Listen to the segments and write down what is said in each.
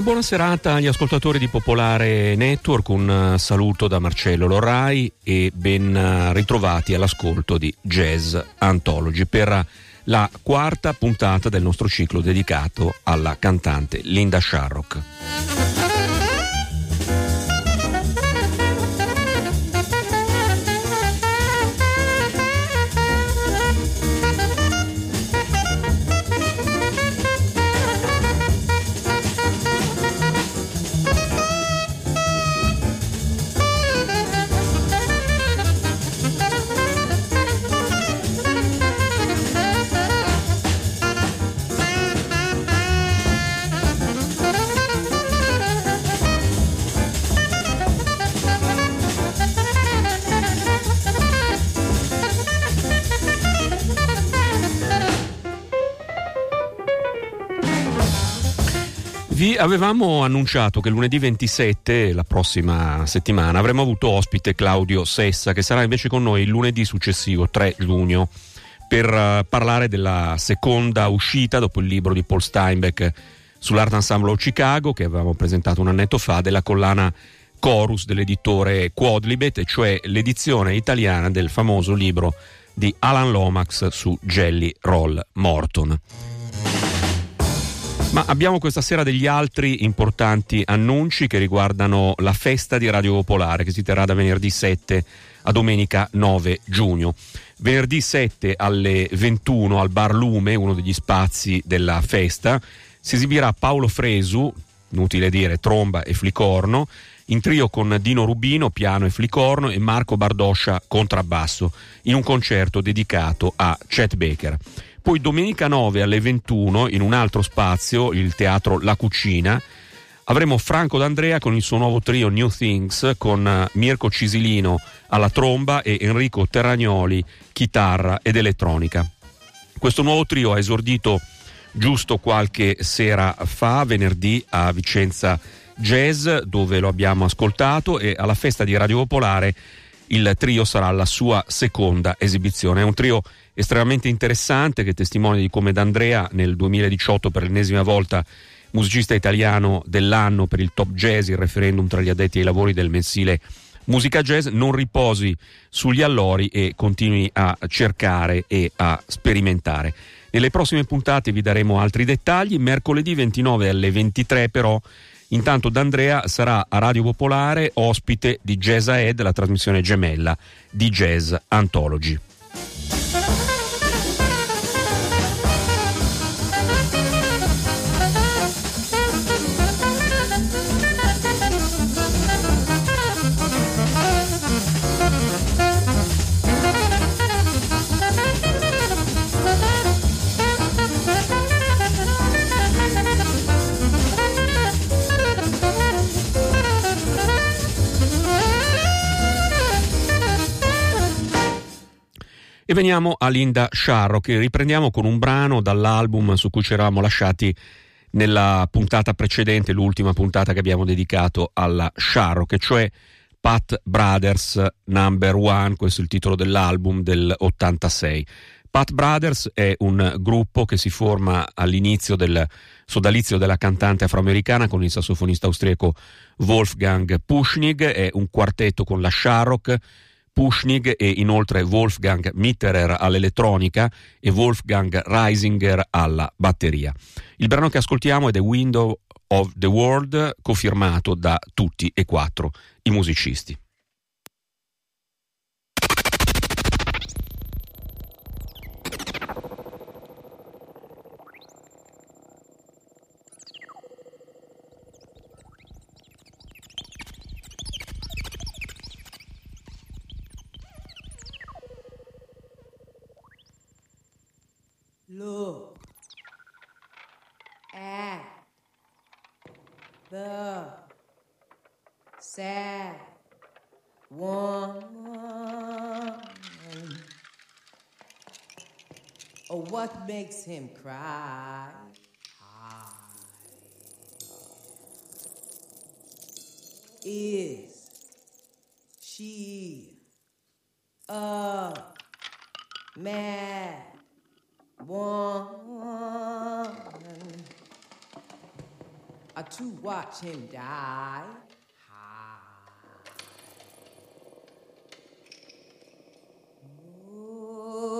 Una buona serata agli ascoltatori di Popolare Network, un saluto da Marcello Lorrai e ben ritrovati all'ascolto di Jazz Anthology per la quarta puntata del nostro ciclo dedicato alla cantante Linda Sharrock. Avevamo annunciato che lunedì 27, la prossima settimana, avremmo avuto ospite Claudio Sessa, che sarà invece con noi il lunedì successivo, 3 giugno, per uh, parlare della seconda uscita dopo il libro di Paul Steinbeck sull'Art Ensemble of Chicago, che avevamo presentato un annetto fa, della collana Chorus dell'editore Quadlibet, cioè l'edizione italiana del famoso libro di Alan Lomax su Jelly Roll Morton. Ma abbiamo questa sera degli altri importanti annunci che riguardano la festa di Radio Popolare che si terrà da venerdì 7 a domenica 9 giugno. Venerdì 7 alle 21 al Bar Lume, uno degli spazi della festa, si esibirà Paolo Fresu, inutile dire tromba e flicorno, in trio con Dino Rubino, piano e flicorno e Marco Bardoscia, contrabbasso, in un concerto dedicato a Chet Baker. Poi domenica 9 alle 21 in un altro spazio, il teatro La Cucina, avremo Franco D'Andrea con il suo nuovo trio New Things con eh, Mirko Cisilino alla tromba e Enrico Terragnoli chitarra ed elettronica. Questo nuovo trio ha esordito giusto qualche sera fa, venerdì a Vicenza Jazz, dove lo abbiamo ascoltato e alla festa di Radio Popolare il trio sarà la sua seconda esibizione. È un trio estremamente interessante che testimonia di come D'Andrea nel 2018 per l'ennesima volta musicista italiano dell'anno per il Top Jazz, il referendum tra gli addetti ai lavori del mensile Musica Jazz, non riposi sugli allori e continui a cercare e a sperimentare. Nelle prossime puntate vi daremo altri dettagli, mercoledì 29 alle 23 però Intanto D'Andrea sarà a Radio Popolare ospite di Jazz Ahead, la trasmissione gemella di Jazz Anthology. E veniamo a Linda Sharrock, che riprendiamo con un brano dall'album su cui ci eravamo lasciati nella puntata precedente, l'ultima puntata che abbiamo dedicato alla Sharrock, cioè Pat Brothers Number One, questo è il titolo dell'album del 86. Pat Brothers è un gruppo che si forma all'inizio del sodalizio della cantante afroamericana con il sassofonista austriaco Wolfgang Puschnig, è un quartetto con la Sharrock, Pushnig e inoltre Wolfgang Mitterer all'elettronica e Wolfgang Reisinger alla batteria. Il brano che ascoltiamo è The Window of the World, cofirmato da tutti e quattro i musicisti. Look at the sad one. Oh, what makes him cry? Is she a mad woman. A to watch him die. Oh,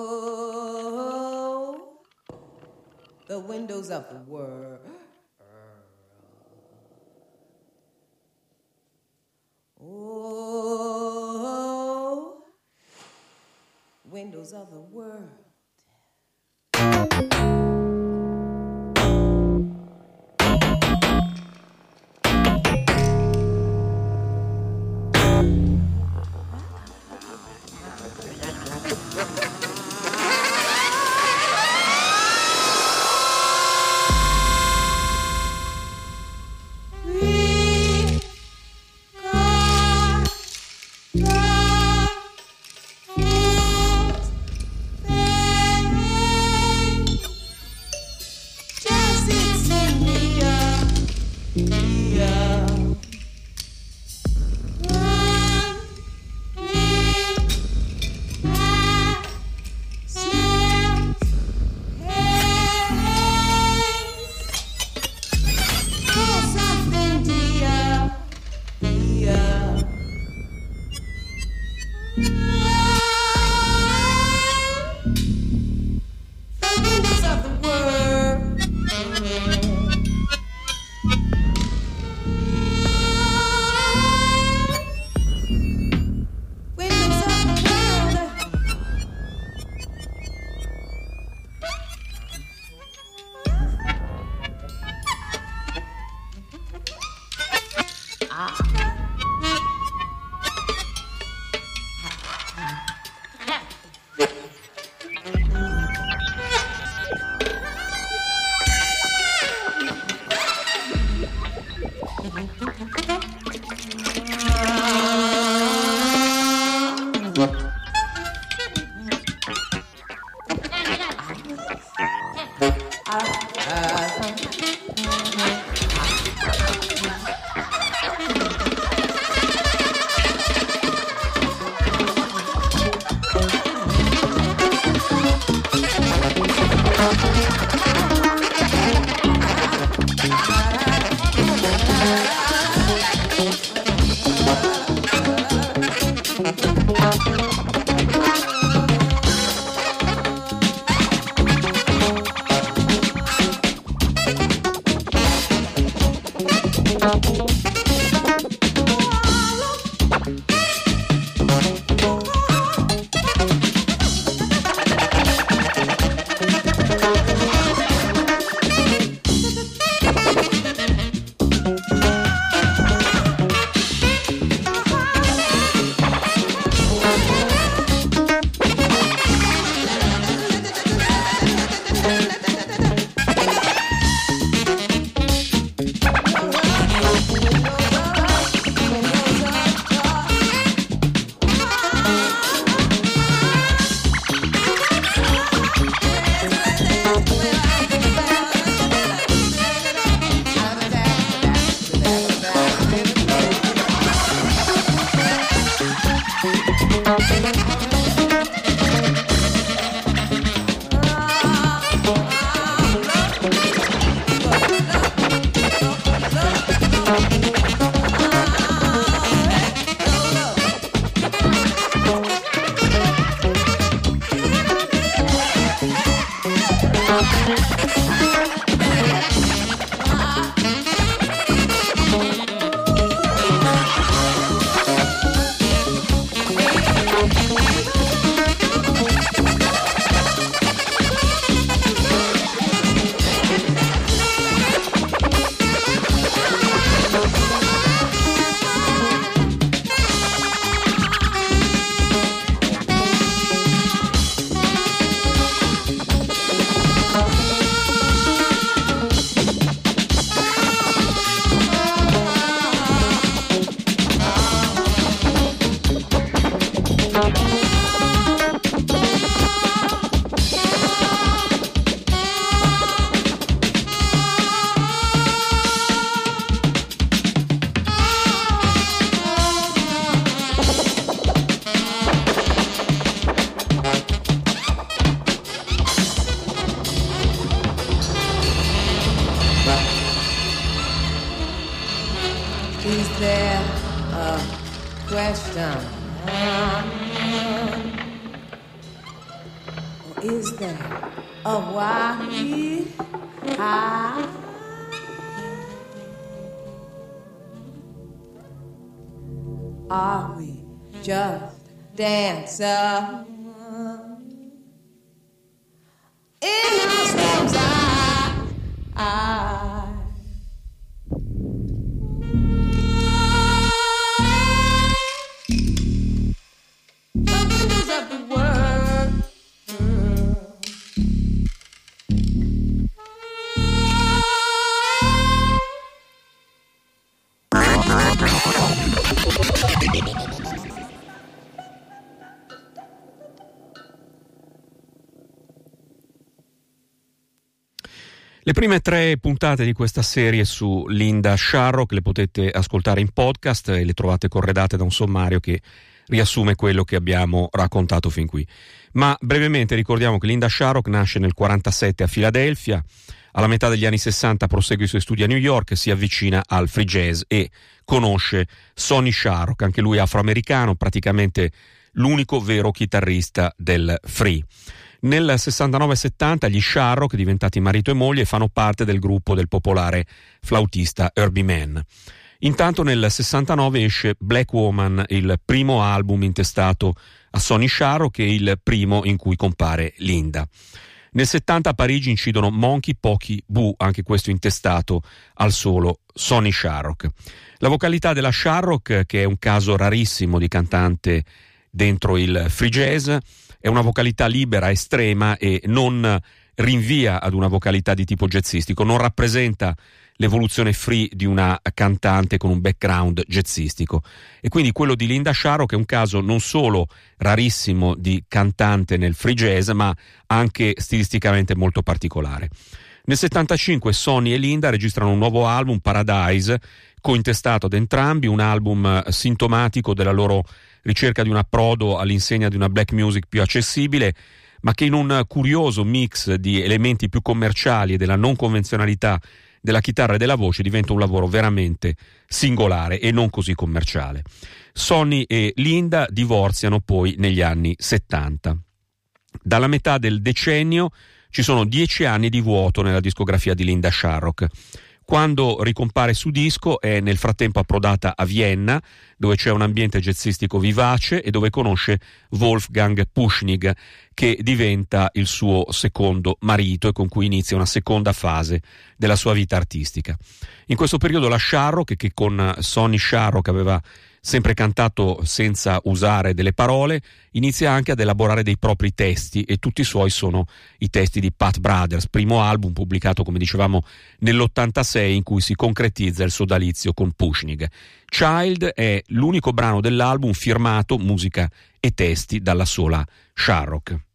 the windows of the world. Oh, windows of the world. Le prime tre puntate di questa serie su Linda Sharrock le potete ascoltare in podcast e le trovate corredate da un sommario che riassume quello che abbiamo raccontato fin qui. Ma brevemente ricordiamo che Linda Sharrock nasce nel 47 a Filadelfia, alla metà degli anni 60 prosegue i suoi studi a New York, si avvicina al free jazz e conosce Sonny Sharrock, anche lui afroamericano, praticamente l'unico vero chitarrista del free. Nel 69-70 gli Sharrock, diventati marito e moglie, fanno parte del gruppo del popolare flautista Herbie Mann. Intanto nel 69 esce Black Woman, il primo album intestato a Sonny Sharrock e il primo in cui compare Linda. Nel 70 a Parigi incidono Monkey Pocky Boo, anche questo intestato al solo Sonny Sharrock. La vocalità della Sharrock, che è un caso rarissimo di cantante dentro il free jazz, è una vocalità libera, estrema e non rinvia ad una vocalità di tipo jazzistico, non rappresenta l'evoluzione free di una cantante con un background jazzistico. E quindi quello di Linda Sharrock è un caso non solo rarissimo di cantante nel free jazz, ma anche stilisticamente molto particolare. Nel 75 Sonny e Linda registrano un nuovo album, Paradise, cointestato ad entrambi, un album sintomatico della loro ricerca di un approdo all'insegna di una black music più accessibile, ma che in un curioso mix di elementi più commerciali e della non convenzionalità della chitarra e della voce diventa un lavoro veramente singolare e non così commerciale. Sonny e Linda divorziano poi negli anni 70. Dalla metà del decennio ci sono dieci anni di vuoto nella discografia di Linda Sharrock. Quando ricompare su disco è nel frattempo approdata a Vienna, dove c'è un ambiente jazzistico vivace e dove conosce Wolfgang Puschnig, che diventa il suo secondo marito e con cui inizia una seconda fase della sua vita artistica. In questo periodo la Sharrock, che con Sonny Sharrock aveva sempre cantato senza usare delle parole, inizia anche ad elaborare dei propri testi e tutti i suoi sono i testi di Pat Brothers, primo album pubblicato come dicevamo nell'86 in cui si concretizza il sodalizio con Pushnig. Child è l'unico brano dell'album firmato musica e testi dalla sola Sharrock.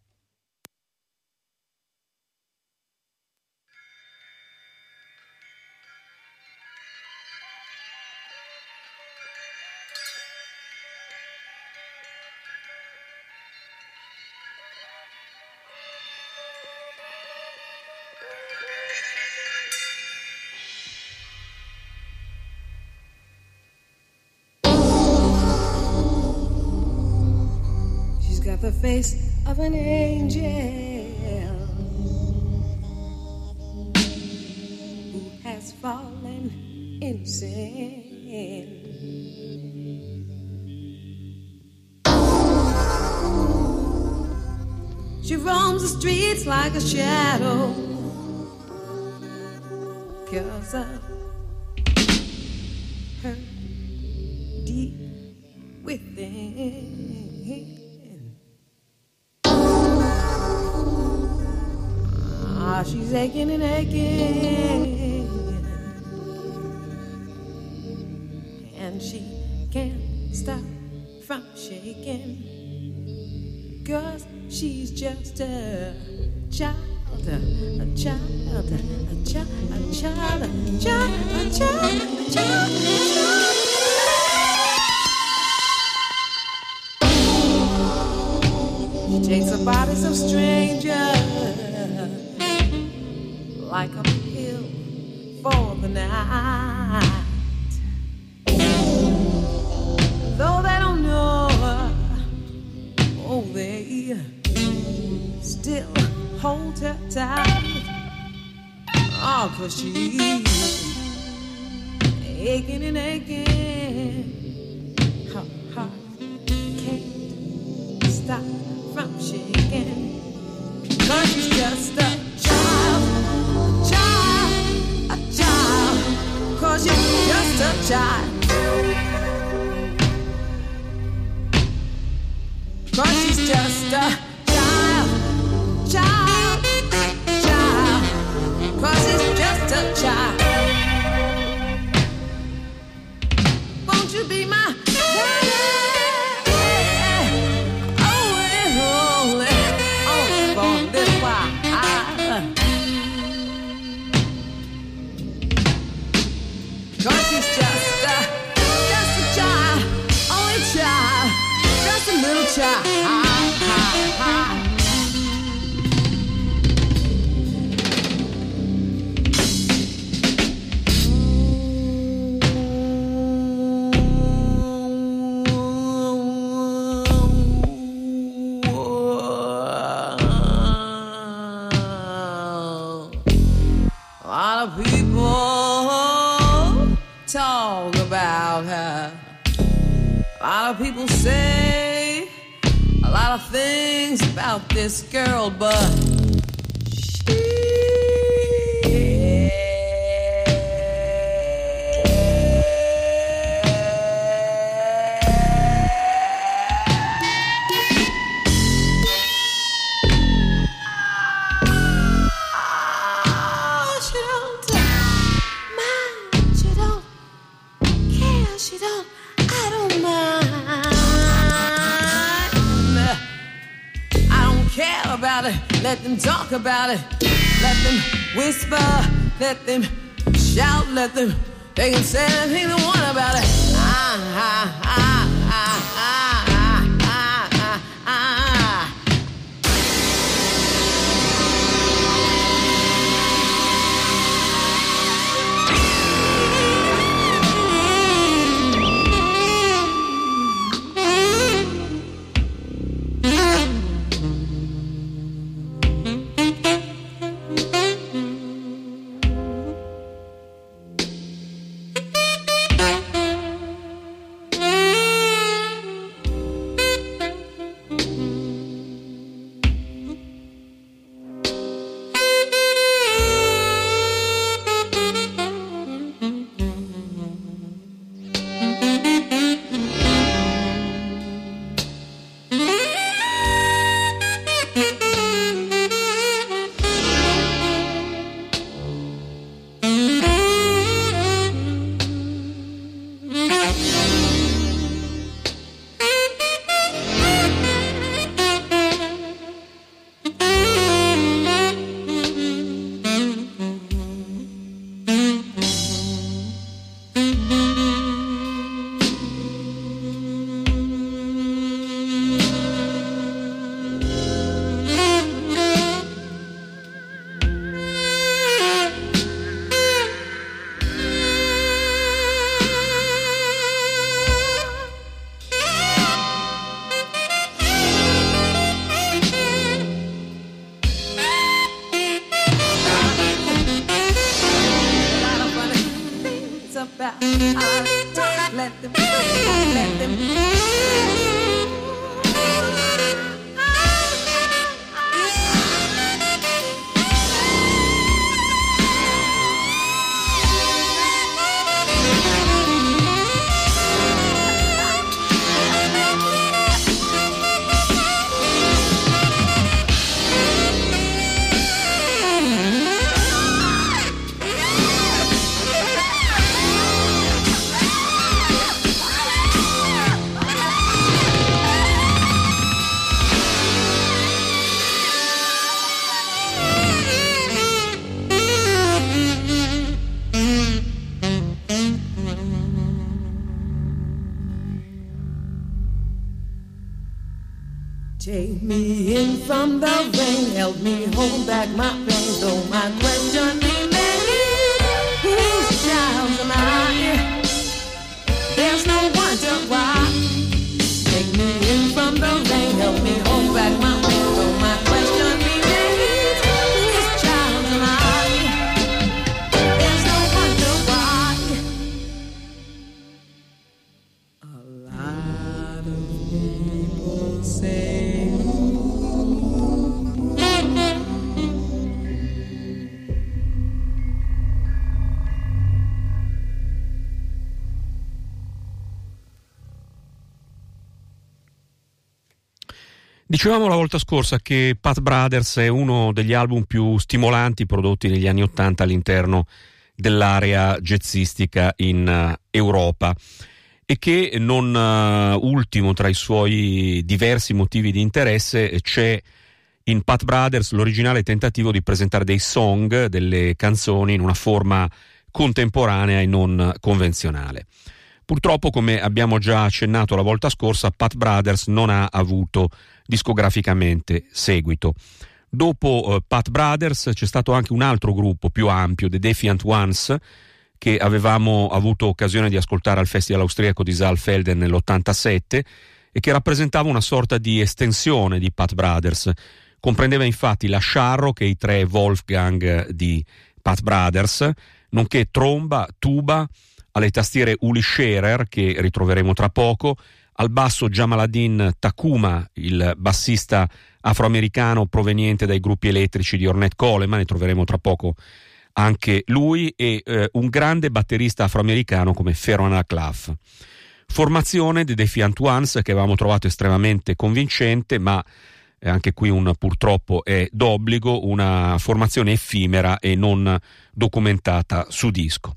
Of an angel who has fallen in sin. She roams the streets like a shadow because of her deep within. She's aching and aching, and she can't stop from shaking. Cause she's just a child, a child, a child, a child, a child, a child, a child, a child. She takes the bodies of strangers like a pill for the night. Though they don't know, her, oh, they still hold her tight. Oh, cause she's aching and aching. Her heart can't stop from shaking. Cause she's just a shot. this girl, but. let them shout, let them, they can say anything they want about it. Dicevamo la volta scorsa che Pat Brothers è uno degli album più stimolanti prodotti negli anni Ottanta all'interno dell'area jazzistica in uh, Europa e che non uh, ultimo tra i suoi diversi motivi di interesse c'è in Pat Brothers l'originale tentativo di presentare dei song, delle canzoni in una forma contemporanea e non convenzionale. Purtroppo, come abbiamo già accennato la volta scorsa, Pat Brothers non ha avuto discograficamente seguito. Dopo eh, Pat Brothers c'è stato anche un altro gruppo più ampio, The Defiant Ones, che avevamo avuto occasione di ascoltare al Festival Austriaco di Saalfelden nell'87 e che rappresentava una sorta di estensione di Pat Brothers. Comprendeva infatti la Sharrock e i tre Wolfgang di Pat Brothers, nonché tromba, tuba, alle tastiere Uli Scherer, che ritroveremo tra poco, al basso Jamaladin Takuma, il bassista afroamericano proveniente dai gruppi elettrici di Ornette Coleman, ne troveremo tra poco anche lui, e eh, un grande batterista afroamericano come Ferona Claff. Formazione dei Defiant Ones che avevamo trovato estremamente convincente, ma eh, anche qui un purtroppo è d'obbligo, una formazione effimera e non documentata su disco.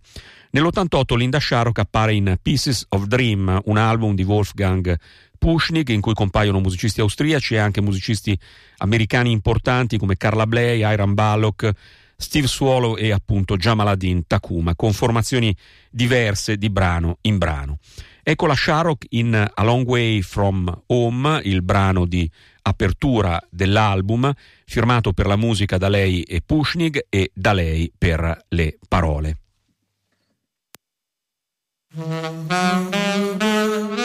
Nell'88 Linda Sharrock appare in Pieces of Dream, un album di Wolfgang Pushnik in cui compaiono musicisti austriaci e anche musicisti americani importanti come Carla Bley, Iron Ballock, Steve Swallow e appunto Jamaladin Takuma, con formazioni diverse di brano in brano. Ecco la Sharrock in A Long Way From Home, il brano di apertura dell'album, firmato per la musica da lei e Pushnig e da lei per le parole. Di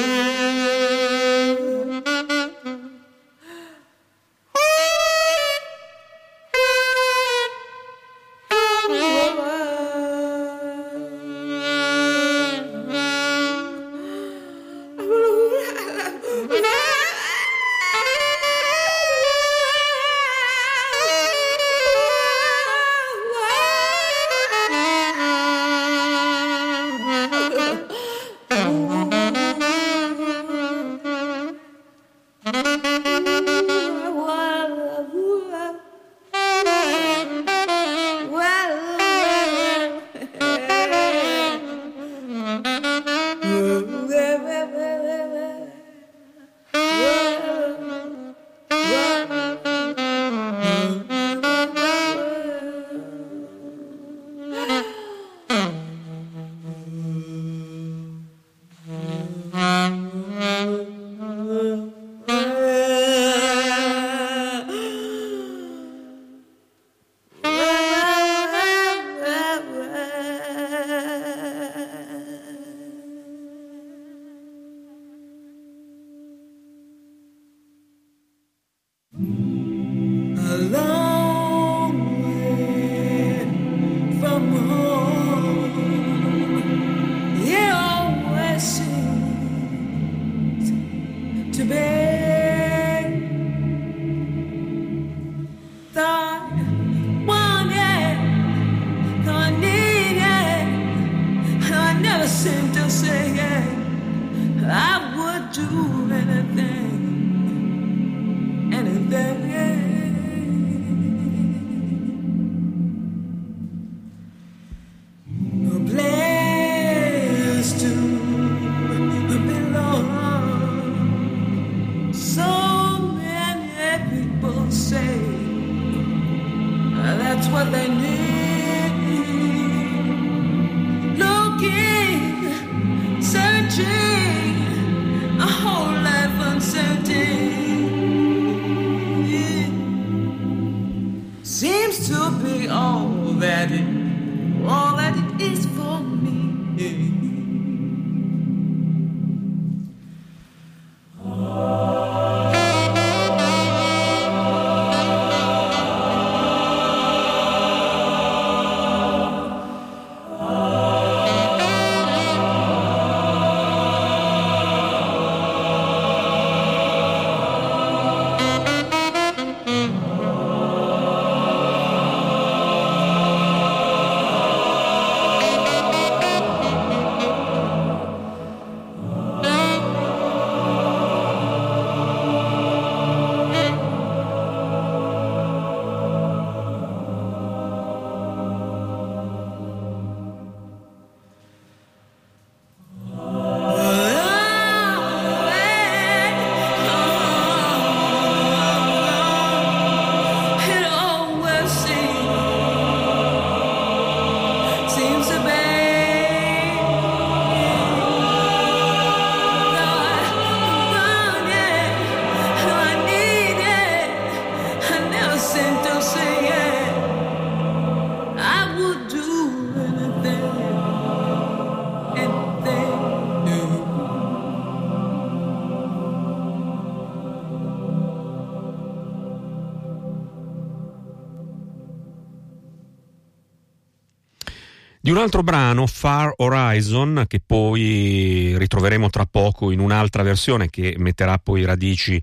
altro brano, Far Horizon, che poi ritroveremo tra poco in un'altra versione che metterà poi radici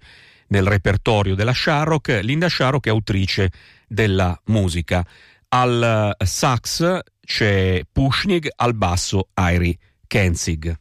nel repertorio della Sharrock. Linda Sharrock è autrice della musica. Al sax c'è Pushnig, al basso Airi Kenzig.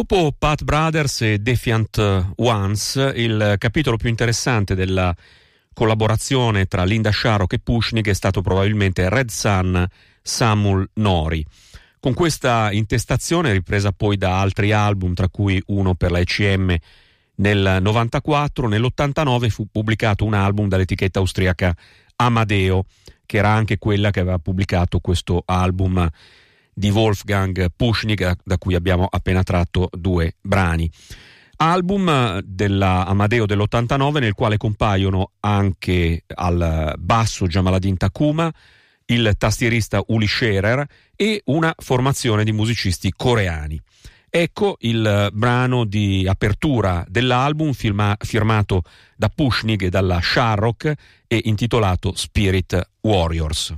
Dopo Pat Brothers e Defiant Ones, il capitolo più interessante della collaborazione tra Linda Sharrock e Pushnik è stato probabilmente Red Sun Samuel Nori. Con questa intestazione, ripresa poi da altri album, tra cui uno per la ECM nel 94, nell'89 fu pubblicato un album dall'etichetta austriaca Amadeo, che era anche quella che aveva pubblicato questo album di Wolfgang Pushnik, da cui abbiamo appena tratto due brani. Album della Amadeo dell'89 nel quale compaiono anche al basso Jamaladin Takuma, il tastierista Uli Scherer e una formazione di musicisti coreani. Ecco il brano di apertura dell'album firma, firmato da Pushnig e dalla Sharrock e intitolato Spirit Warriors.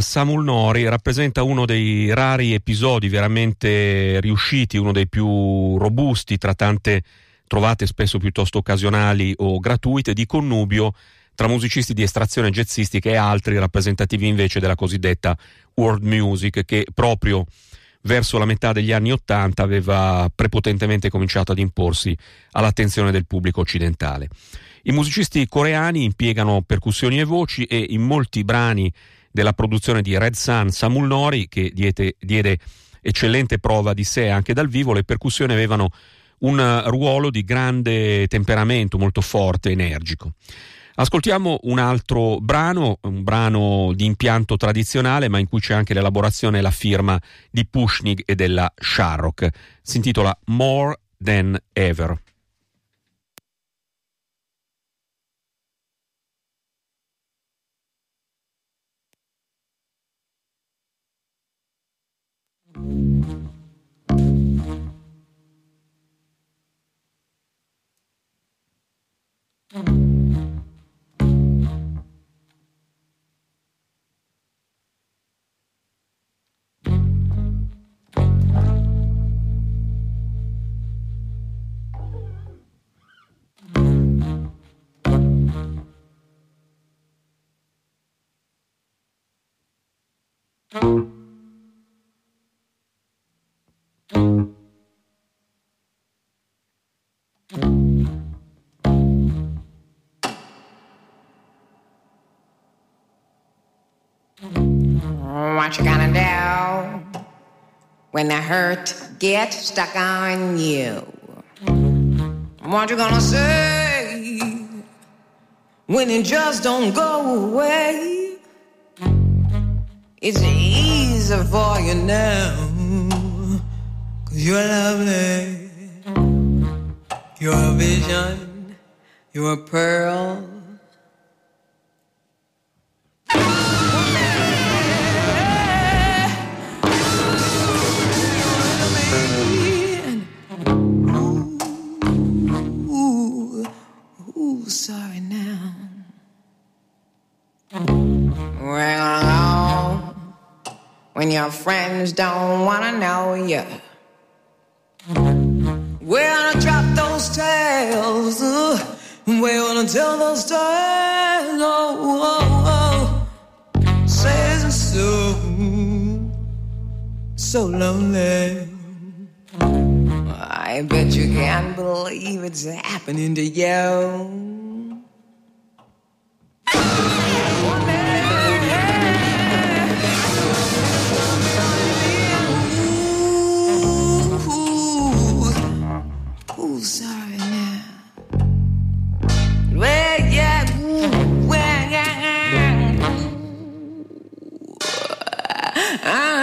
Samul Nori rappresenta uno dei rari episodi veramente riusciti, uno dei più robusti tra tante trovate spesso piuttosto occasionali o gratuite di connubio tra musicisti di estrazione jazzistica e altri rappresentativi invece della cosiddetta world music che proprio verso la metà degli anni Ottanta aveva prepotentemente cominciato ad imporsi all'attenzione del pubblico occidentale. I musicisti coreani impiegano percussioni e voci e in molti brani della produzione di Red Sun Samul Nori, che diede, diede eccellente prova di sé anche dal vivo, le percussioni avevano un ruolo di grande temperamento, molto forte, energico. Ascoltiamo un altro brano, un brano di impianto tradizionale, ma in cui c'è anche l'elaborazione e la firma di Pushnig e della Sharrock. Si intitola More Than Ever. Thank mm -hmm. you. When the hurt gets stuck on you? What you gonna say when it just don't go away? It's easy for you now, cause you're lovely. You're a vision, you're a pearl. Sorry now. Go when your friends don't wanna know you. We're gonna drop those tales. Uh, we're gonna tell those tales. Oh, oh, oh. Says so, so lonely. I bet you can't believe it's happening to you. moves. Sorry, yeah. Well, yeah, ooh, well, yeah. Ooh.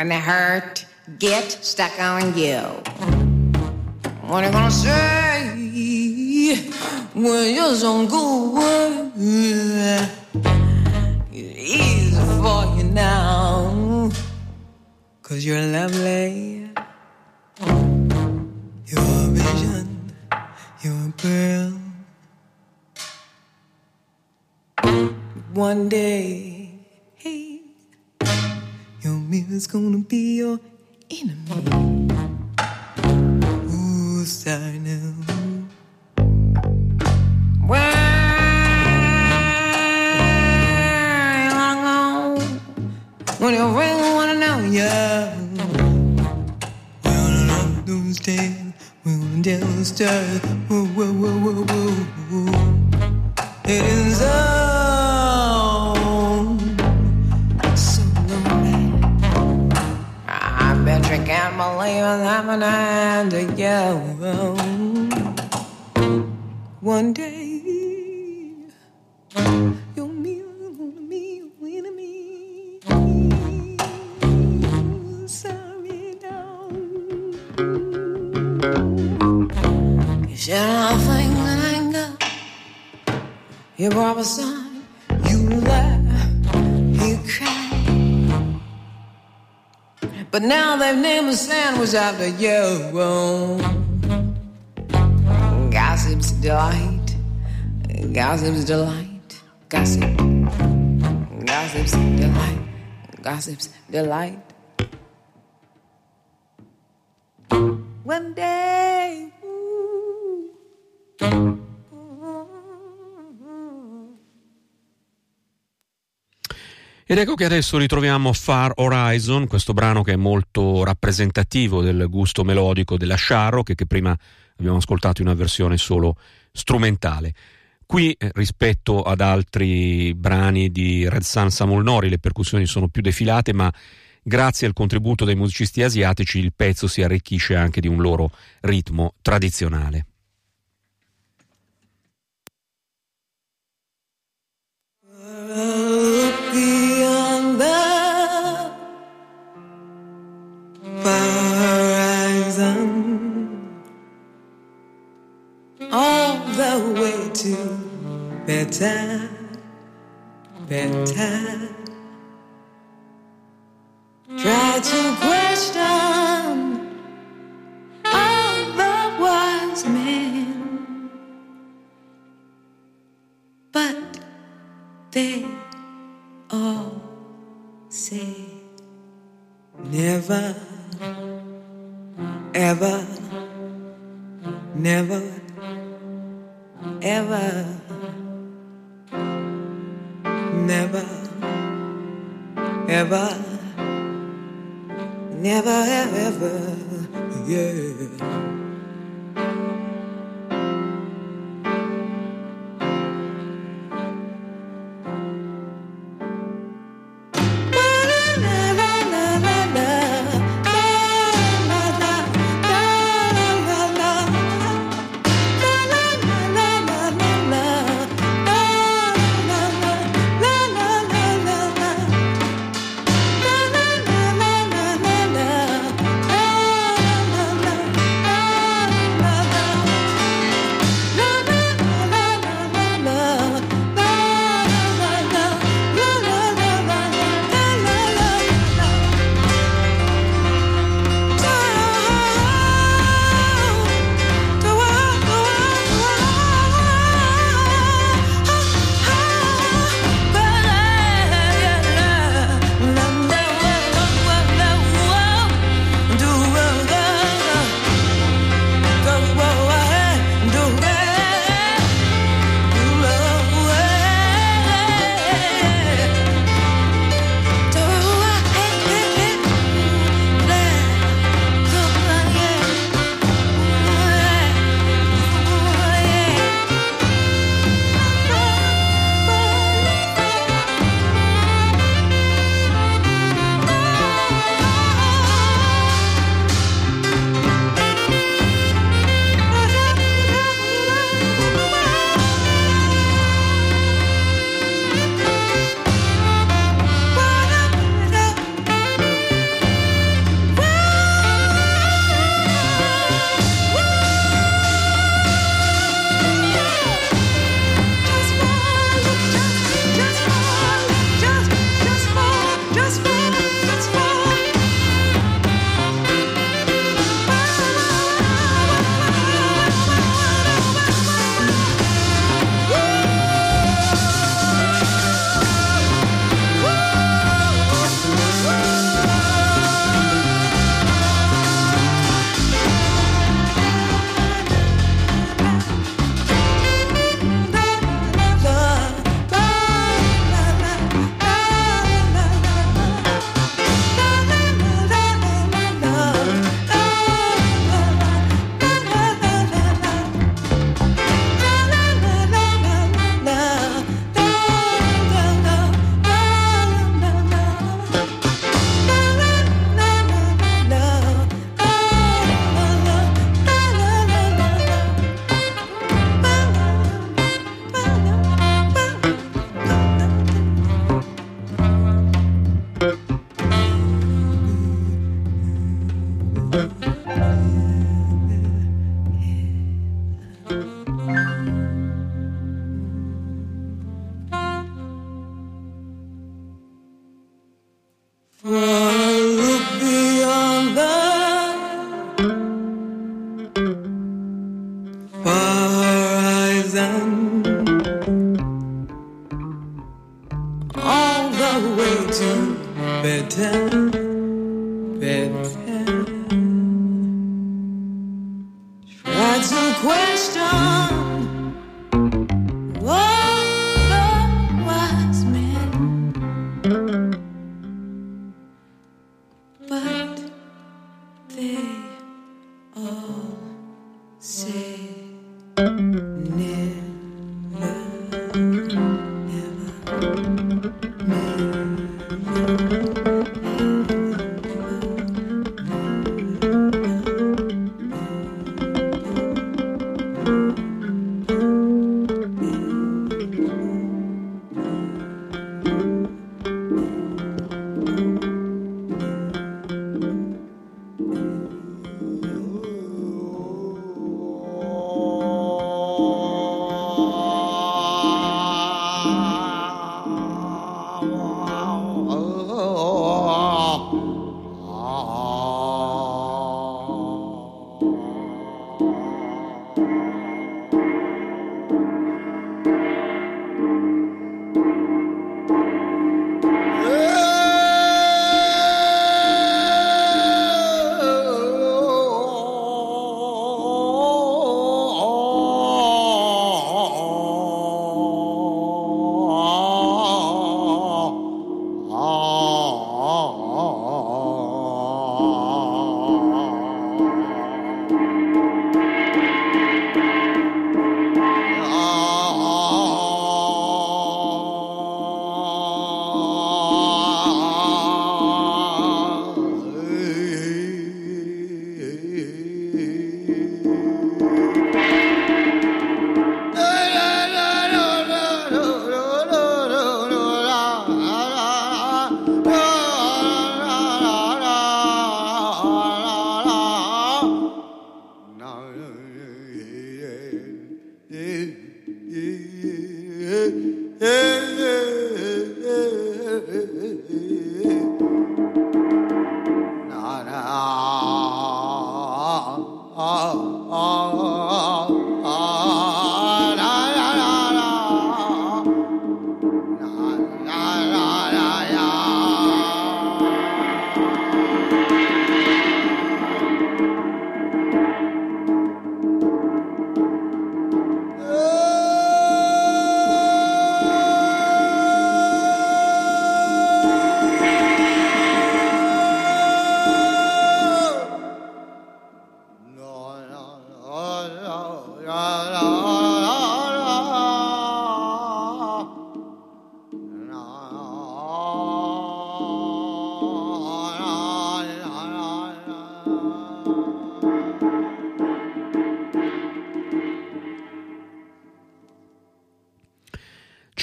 When the hurt get stuck on you. What are you gonna say when you're so good? It's easy for you now, cause you're lovely. You're a vision, you're a pearl. One day mirror's gonna be your enemy. Ooh, sorry now. When you really wanna know, yeah. We wanna know doomsday. We wanna tell the story. Whoa, whoa, whoa, whoa, whoa. It is up. my life I'm under you. One day you'll meet me, win me. Sorry, down. You said nothing when I go. You brought me some. But now they've named a sandwich after you. Gossip's delight. Gossip's delight. Gossip. Gossip's delight. Gossip's delight. One day. Ooh. Ed ecco che adesso ritroviamo Far Horizon, questo brano che è molto rappresentativo del gusto melodico della Sharrock che, prima abbiamo ascoltato in una versione solo strumentale. Qui eh, rispetto ad altri brani di Red Sun Samuel Nori le percussioni sono più defilate, ma grazie al contributo dei musicisti asiatici il pezzo si arricchisce anche di un loro ritmo tradizionale. Way to bedtime, bedtime. Try to question all the wise men, but they all say never, ever, never, ever, never, ever, never, ever, yeah.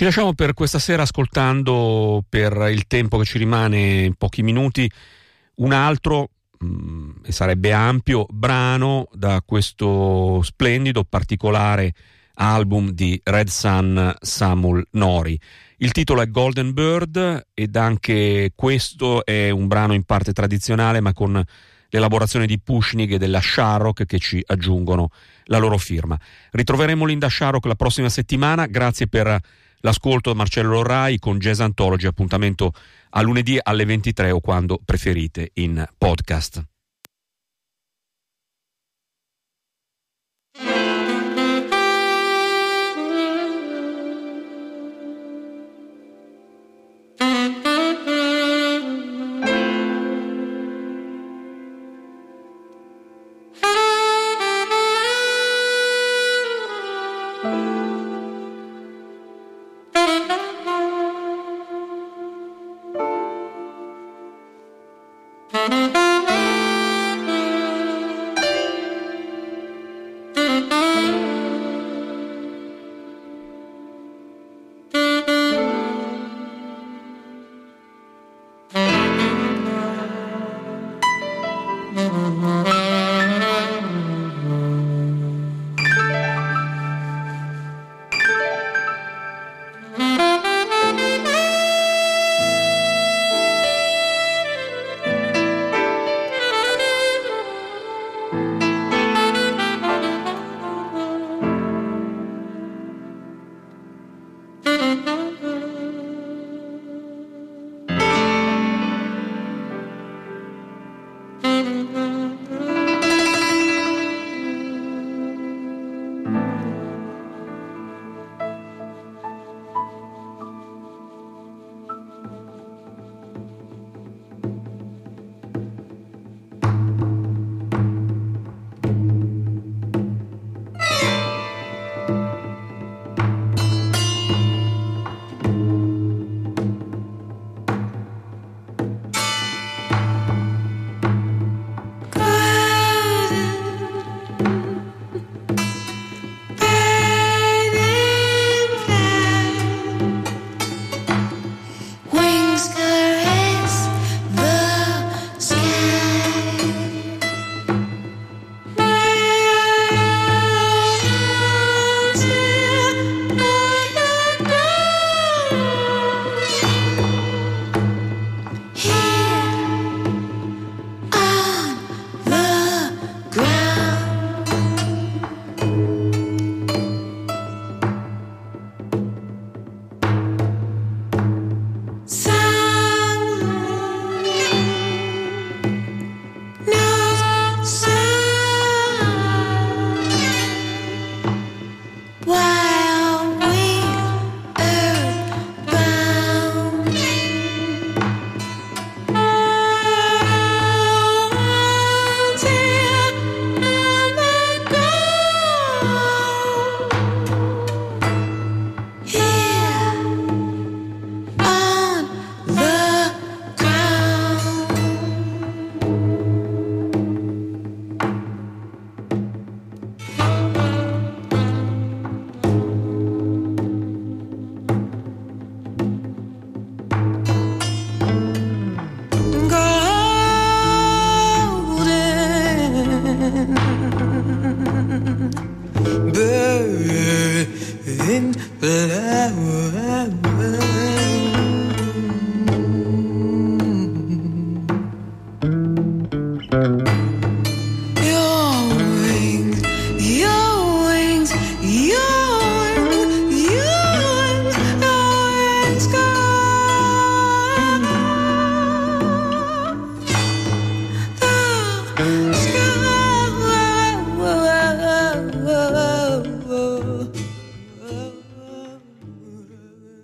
Lasciamo per questa sera ascoltando per il tempo che ci rimane, pochi minuti, un altro, mh, mm, e sarebbe ampio, brano da questo splendido, particolare album di Red Sun Samuel Nori. Il titolo è Golden Bird ed anche questo è un brano in parte tradizionale ma con l'elaborazione di Pushnig e della Sharrock che ci aggiungono la loro firma. Ritroveremo Linda Sharrock la prossima settimana, grazie per l'ascolto Marcello Rai con Jazz Anthology, appuntamento a lunedì alle 23 o quando preferite in podcast.